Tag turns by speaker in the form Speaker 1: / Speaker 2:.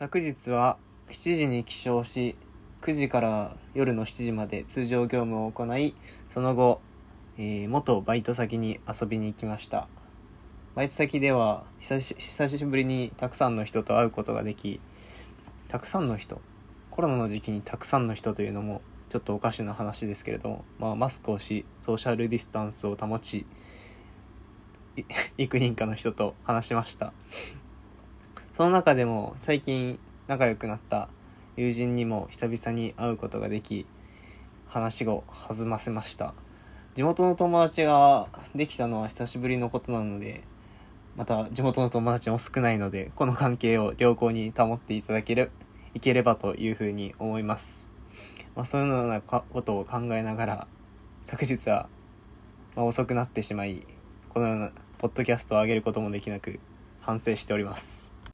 Speaker 1: 昨日は7時に起床し9時から夜の7時まで通常業務を行いその後、えー元バイト先に遊びに行きました。バイト先では久し久しぶりにたくさんの人と会うことができたくさんの人？コロナの時期にたくさんの人というのもちょっとおかしな話ですけれども、まあ、マスクをしソーシャルディスタンスを保ち 幾人かの人と話しました。その中でも最近仲良くなった友人にも久々に会うことができ話を弾ませました。地元の友達ができたのは久しぶりのことなのでまた地元の友達も少ないのでこの関係を良好に保っていただけるいければというふうに思います、まあ、そういうようなことを考えながら昨日は、まあ、遅くなってしまいこのようなポッドキャストを上げることもできなく反省しております。